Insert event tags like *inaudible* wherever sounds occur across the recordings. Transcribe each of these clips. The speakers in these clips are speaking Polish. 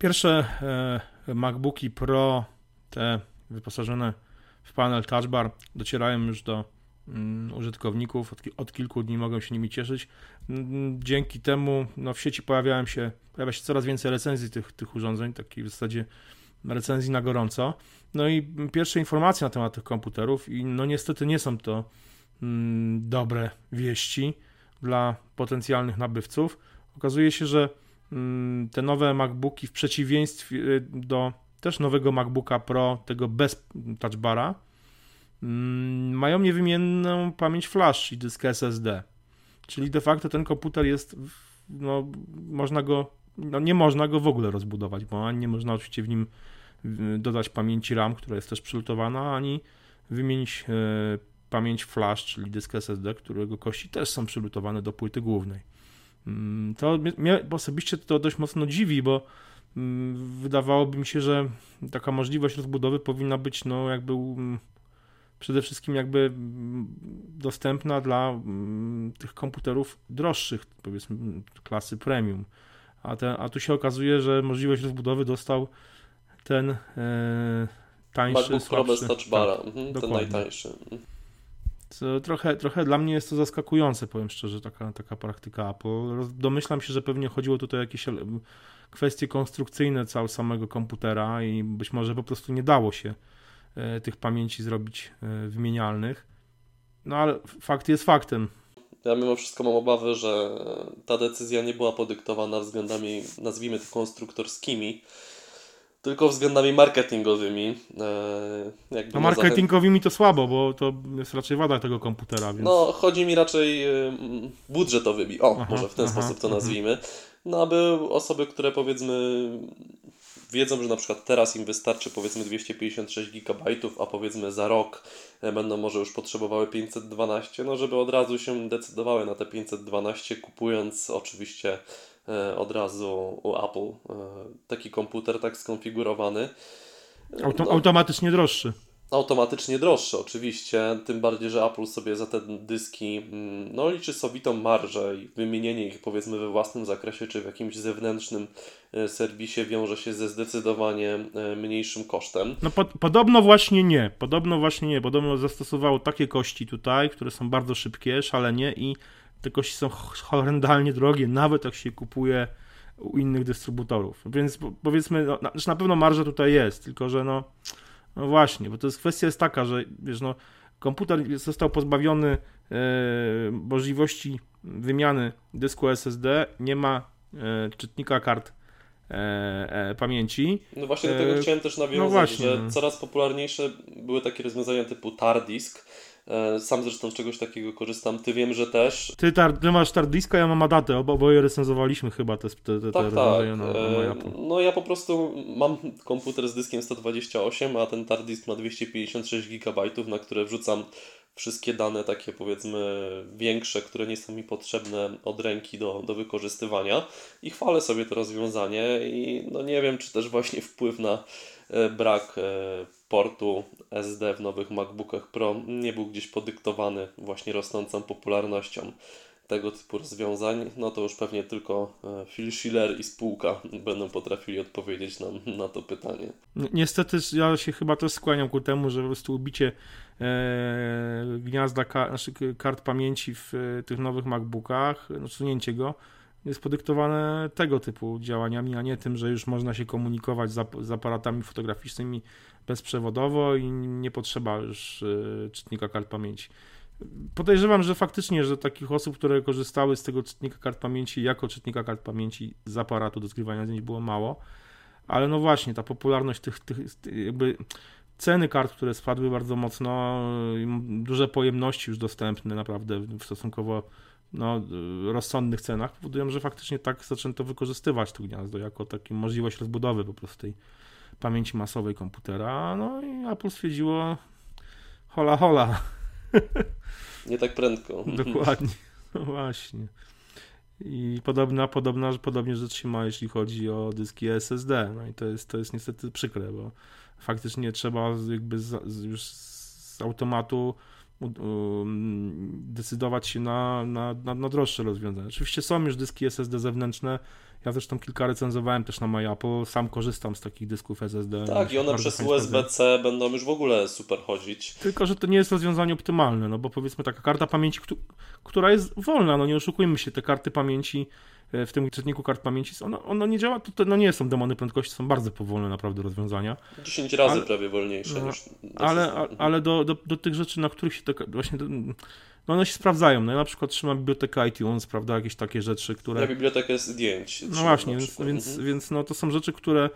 Pierwsze e, MacBooki Pro, te wyposażone w panel Touch Bar, docierają już do mm, użytkowników. Od, od, kilku dni mogą się nimi cieszyć. Mm, dzięki temu no, w sieci pojawiałem się, pojawia się coraz więcej recenzji tych, tych urządzeń, takiej w zasadzie recenzji na gorąco. No i pierwsze informacje na temat tych komputerów i no niestety nie są to mm, dobre wieści dla potencjalnych nabywców. Okazuje się, że te nowe MacBooki w przeciwieństwie y, do też nowego MacBooka Pro, tego bez touchbara, mm, mają niewymienną pamięć flash i dysk SSD. Czyli de facto ten komputer jest, no, można go, no nie można go w ogóle rozbudować, bo ani nie można oczywiście w nim dodać pamięci RAM, która jest też przylutowana, ani wymienić e, pamięć flash, czyli dysk SSD, którego kości też są przylutowane do płyty głównej. Mm, to mnie osobiście to dość mocno dziwi, bo mm, wydawałoby mi się, że taka możliwość rozbudowy powinna być no jakby mm, przede wszystkim jakby dostępna dla tych komputerów droższych, powiedzmy klasy premium. A, te, a tu się okazuje, że możliwość rozbudowy dostał ten e, tańszy, MacBook Pro bez Touch Bara, tak, mhm, ten najtańszy. Co trochę, trochę dla mnie jest to zaskakujące, powiem szczerze, taka, taka praktyka Apple. Domyślam się, że pewnie chodziło tutaj o jakieś kwestie konstrukcyjne całego samego komputera i być może po prostu nie dało się e, tych pamięci zrobić e, wymienialnych. No ale fakt jest faktem. Ja mimo wszystko mam obawy, że ta decyzja nie była podyktowana względami, nazwijmy to konstruktorskimi, tylko względami marketingowymi. E, jakby no marketingowymi to słabo, bo to jest raczej wada tego komputera. Więc... No, chodzi mi raczej e, budżetowymi. O, aha, może w ten aha, sposób to nazwijmy. No, aby osoby, które powiedzmy wiedzą, że na przykład teraz im wystarczy powiedzmy 256 GB, a powiedzmy za rok e, będą może już potrzebowały 512, no żeby od razu się decydowały na te 512, kupując oczywiście od razu u Apple e, taki komputer tak skonfigurowany. Auto, no, automatycznie droższy. Automatycznie droższy, oczywiście. Tym bardziej, że Apple sobie za te dyski mm, no, liczy sowitą marżę i wymienienie ich powiedzmy we własnym zakresie czy w jakimś zewnętrznym e, serwisie wiąże się ze zdecydowanie mniejszym kosztem. No po, podobno właśnie nie. Podobno właśnie nie. Podobno zastosowało takie kości tutaj, które są bardzo szybkie, szalenie i te kości są horrendalnie drogie, nawet jak się kupuje u innych dystrybutorów. Więc powiedzmy, no, na, na pewno marża tutaj jest, tylko że no, no właśnie, bo to jest kwestia jest taka, że wiesz, no, komputer został pozbawiony e, możliwości wymiany dysku SSD, nie ma e, czytnika kart e, e, pamięci. No właśnie do tego e, chciałem też nawiązać, no właśnie, że no. coraz popularniejsze były takie rozwiązania typu Tardisk, sam zresztą z czegoś takiego korzystam. Ty wiem, że też. Ty, tar, ty masz Tardiska, ja mam Adatę. Oboje recenzowaliśmy chyba te, te, te, tak, tak. Na, na e, No ja po prostu mam komputer z dyskiem 128, a ten Tardisk ma 256 GB, na które wrzucam wszystkie dane takie powiedzmy większe, które nie są mi potrzebne od ręki do, do wykorzystywania i chwalę sobie to rozwiązanie i no nie wiem, czy też właśnie wpływ na e, brak portu SD w nowych MacBookach Pro nie był gdzieś podyktowany właśnie rosnącą popularnością tego typu rozwiązań, no to już pewnie tylko e, Phil Schiller i spółka będą potrafili odpowiedzieć nam na to pytanie. Niestety ja się chyba też skłaniam ku temu, że po prostu ubicie e, gniazda ka znaczy kart pamięci w e, tych nowych MacBookach, no, go, jest podyktowane tego typu działaniami, a nie tym, że już można się komunikować z, aparatami fotograficznymi bezprzewodowo i nie potrzeba już e, czytnika kart pamięci. Podejrzewam, że faktycznie, że takich osób, które korzystały z tego czytnika kart pamięci jako czytnika kart pamięci z aparatu do zgrywania zdjęć było mało, ale no właśnie, ta popularność tych, tych jakby ceny kart, które spadły bardzo mocno, duże pojemności już dostępne naprawdę stosunkowo no, rozsądnych cenach powodują, że faktycznie tak zaczęto wykorzystywać to gniazdo jako taką możliwość rozbudowy po prostu tej pamięci masowej komputera. No i Apple stwierdziło hola hola. Nie tak prędko. *laughs* Dokładnie. No właśnie. I podobna, podobna, podobnie rzecz się ma, jeśli chodzi o dyski SSD. No i to jest, to jest niestety przykre, bo faktycznie trzeba jakby już z automatu decydować się na, na, na, na droższe rozwiązania. Oczywiście są już dyski SSD zewnętrzne Ja zresztą kilka recenzowałem też na MyApple, sam korzystam z takich dysków SSD. Tak, i one przez USB-C będą już w ogóle super chodzić. Tylko, że to nie jest rozwiązanie optymalne, no bo powiedzmy taka karta pamięci, która jest wolna, no nie oszukujmy się, te karty pamięci w tym czytniku kart pamięci, ono, ono nie działa, to, to no nie są demony prędkości, są bardzo powolne naprawdę rozwiązania. 10 razy ale, prawie wolniejsze no, niż... Ale, ale do, do, do tych rzeczy, na których się te, właśnie no one się sprawdzają. No ja na przykład trzymam bibliotekę iTunes, prawda, jakieś takie rzeczy, które... Ja bibliotekę zdjęć. No właśnie, więc, więc, mhm. więc no to są rzeczy, które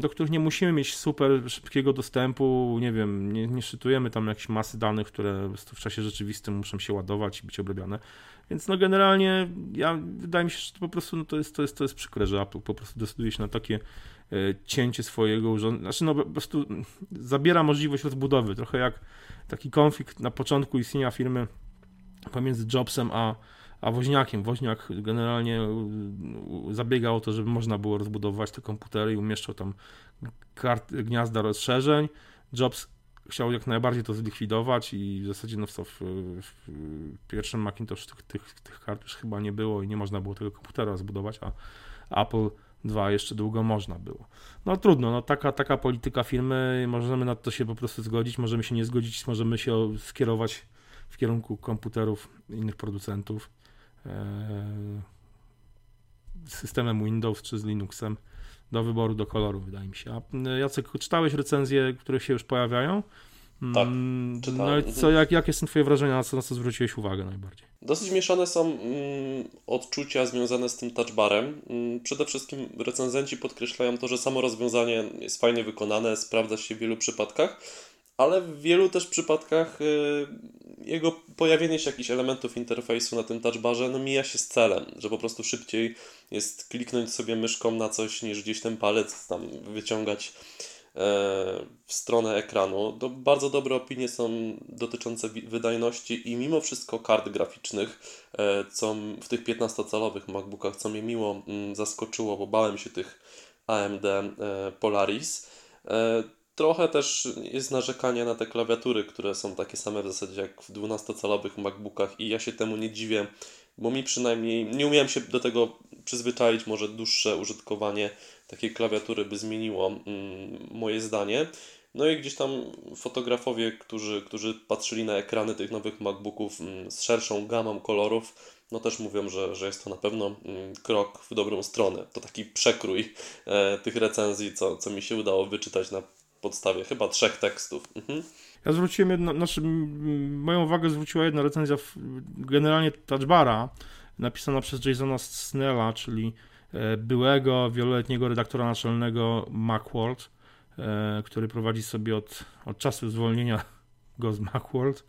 do których nie musimy mieć super szybkiego dostępu, nie wiem, nie, nie szytujemy tam jakiejś masy danych, które w czasie rzeczywistym muszą się ładować i być obrabiane. Więc no generalnie ja wydaje mi się, że to po prostu no to, jest, to, jest, to jest przykre, że Apple po prostu decyduje się na takie e, cięcie swojego urządzenia. Znaczy no po prostu zabiera możliwość rozbudowy, trochę jak taki konflikt na początku istnienia firmy pomiędzy Jobsem a, a Woźniakiem. Woźniak generalnie zabiegał o to, żeby można było rozbudować te komputery i umieszczał tam kart, gniazda rozszerzeń. Jobs chciał jak najbardziej to zlikwidować i w zasadzie no, w, w, pierwszym Macintosh tych, tych, tych kart już chyba nie było i nie można było tego komputera zbudować, a Apple 2 jeszcze długo można było. No trudno, no taka, taka polityka firmy, możemy na to się po prostu zgodzić, możemy się nie zgodzić, możemy się skierować w kierunku komputerów innych producentów systemem Windows czy z Linuxem do wyboru, do koloru, wydaje mi się. A Jacek, czytałeś recenzje, które się już pojawiają? Tak, mm, czytałem. No i co, jak, jakie są twoje wrażenia, na co, na co zwróciłeś uwagę najbardziej? Dosyć mieszane są mm, odczucia związane z tym touchbarem. Mm, przede wszystkim recenzenci podkreślają to, że samo rozwiązanie jest fajnie wykonane, sprawdza się w wielu przypadkach, ale w wielu też przypadkach y, jego pojawienie się jakichś elementów interfejsu na tym touchbarze no, mija się z celem, że po prostu szybciej jest kliknąć sobie myszką na coś niż gdzieś ten palec tam wyciągać e, w stronę ekranu. To bardzo dobre opinie są dotyczące wydajności i mimo wszystko kart graficznych, e, co w tych 15-calowych MacBookach, co mnie miło zaskoczyło, bo bałem się tych AMD e, Polaris Trochę też jest narzekanie na te klawiatury, które są takie same w zasadzie jak w 12-calowych MacBookach i ja się temu nie dziwię, bo mi przynajmniej nie umiałem się do tego przyzwyczaić, może dłuższe użytkowanie takiej klawiatury by zmieniło mm, moje zdanie. No i gdzieś tam fotografowie, którzy, którzy patrzyli na ekrany tych nowych MacBooków mm, z szerszą gamą kolorów, no też mówią, że, że jest to na pewno mm, krok w dobrą stronę. To taki przekrój e, tych recenzji, co, co mi się udało wyczytać na podstawie chyba trzech tekstów. Mhm. Ja zwróciłem jedno, znaczy, moją uwagę zwróciła jedna recenzja generalnie Touchbara, napisana przez Jasona Snella, czyli e, byłego wieloletniego redaktora naczelnego Macworld, e, który prowadzi sobie od, od czasu zwolnienia *laughs* go z Macworld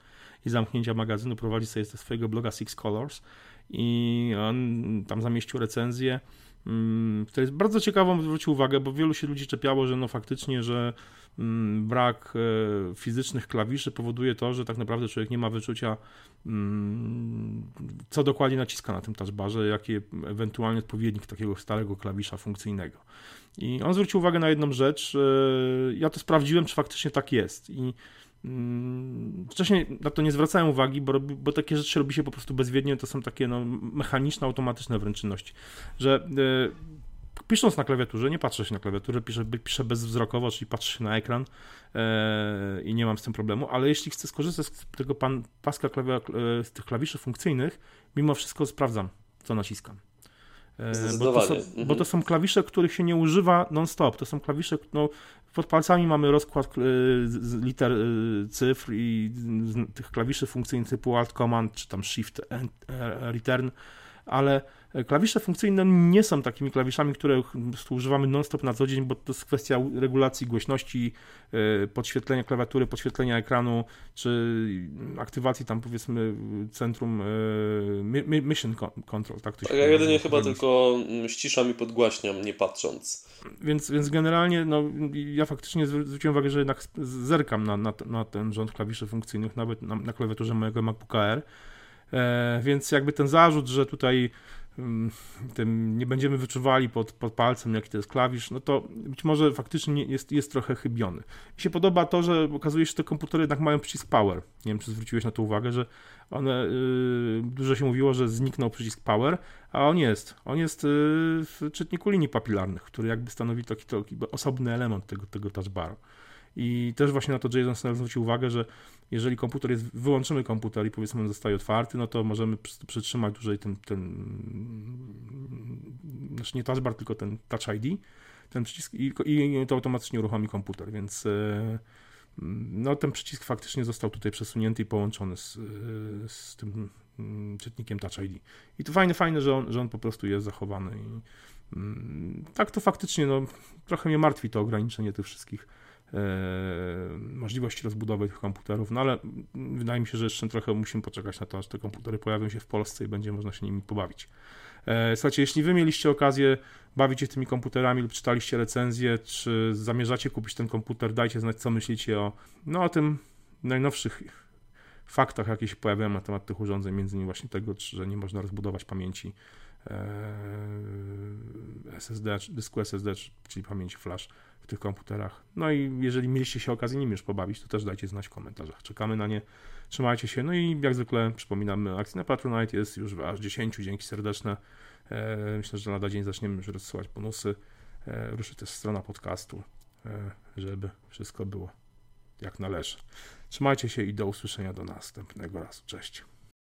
i zamknięcia magazynu, prowadzi sobie ze swojego bloga Six Colors i on tam zamieścił recenzję Mm, to jest bardzo ciekawą, zwrócił uwagę, bo wielu się ludzi czepiało, że no faktycznie, że mm, brak e, fizycznych klawiszy powoduje to, że tak naprawdę człowiek nie ma wyczucia, mm, co dokładnie naciska na tym touchbarze, jaki ewentualnie odpowiednik takiego starego klawisza funkcyjnego. I on zwrócił uwagę na jedną rzecz. E, ja to sprawdziłem, czy faktycznie tak jest. I Mm, wcześniej na to nie zwracałem uwagi, bo, bo takie rzeczy robi się po prostu bezwiednie, to są takie no, mechaniczne, automatyczne wręcz czynności, że e, pisząc na klawiaturze, nie patrzę się na klawiaturę, piszę, piszę bezwzrokowo, czyli patrzę się na ekran e, i nie mam z tym problemu, ale jeśli chcę skorzystać z tego pan, paska klawia, e, z tych klawiszy funkcyjnych, mimo wszystko sprawdzam, co naciskam. E, bo to, są, mhm. bo to, są, klawisze, których się nie używa non-stop. To są klawisze, no, pod palcami mamy rozkład e, liter e, cyfr i tych klawiszy funkcyjnych typu Alt Command czy tam Shift Return, ale Klawisze funkcyjne nie są takimi klawiszami, które używamy non-stop na co dzień, bo to jest kwestia regulacji głośności, e, podświetlenia klawiatury, podświetlenia ekranu, czy aktywacji tam powiedzmy centrum e, mission control. Tak, to się ja jedynie chyba tylko ściszam i podgłaśniam, nie patrząc. Więc, więc generalnie no, ja faktycznie zwróciłem uwagę, że jednak zerkam na, na, na ten rząd klawiszy funkcyjnych, nawet na, na klawiaturze mojego MacBooka Air. E, więc jakby ten zarzut, że tutaj tym nie będziemy wyczuwali pod, pod palcem, jaki to jest klawisz, no to być może faktycznie jest, jest trochę chybiony. Mi się podoba to, że okazuje się, że te komputery jednak mają przycisk power. Nie wiem, czy zwróciłeś na to uwagę, że one, yy, dużo się mówiło, że zniknął przycisk power, a on jest. On jest yy, w czytniku linii papilarnych, który jakby stanowi taki, taki osobny element tego, tego touchbaru. I też właśnie na to Jason Snell zwrócił uwagę, że jeżeli komputer jest, wyłączymy komputer i powiedzmy on zostaje otwarty, no to możemy przytrzymać dłużej ten, ten znaczy nie touchbar, tylko ten Touch ID, ten przycisk i, i to automatycznie uruchomi komputer, więc e, no ten przycisk faktycznie został tutaj przesunięty i połączony z, z tym mm, czytnikiem Touch ID. I to fajne, fajne, że on, że on po prostu jest zachowany i mm, tak to faktycznie, no trochę mnie martwi to ograniczenie tych wszystkich możliwości rozbudowy tych komputerów, no ale wydaje mi się, że jeszcze trochę musimy poczekać na to, aż te komputery pojawią się w Polsce i będzie można się nimi pobawić. E, słuchajcie, jeśli wy mieliście okazję bawić się tymi komputerami lub czytaliście recenzję, czy zamierzacie kupić ten komputer, dajcie znać, co myślicie o, no, o tym najnowszych faktach, jakie się pojawiają na temat tych urządzeń, między innymi właśnie tego, że nie można rozbudować pamięci e, SSD, dysku SSD, czyli pamięci flash w tych komputerach. No i jeżeli mieliście się okazję nimi już pobawić, to też dajcie znać w komentarzach. Czekamy na nie. Trzymajcie się. No i jak zwykle przypominamy, akcja na Patronite jest już aż 10. Dzięki serdeczne. E, myślę, że lada dzień zaczniemy już rozsyłać bonusy. E, ruszy też strona podcastu, e, żeby wszystko było jak należy. Trzymajcie się i do usłyszenia do następnego razu. Cześć.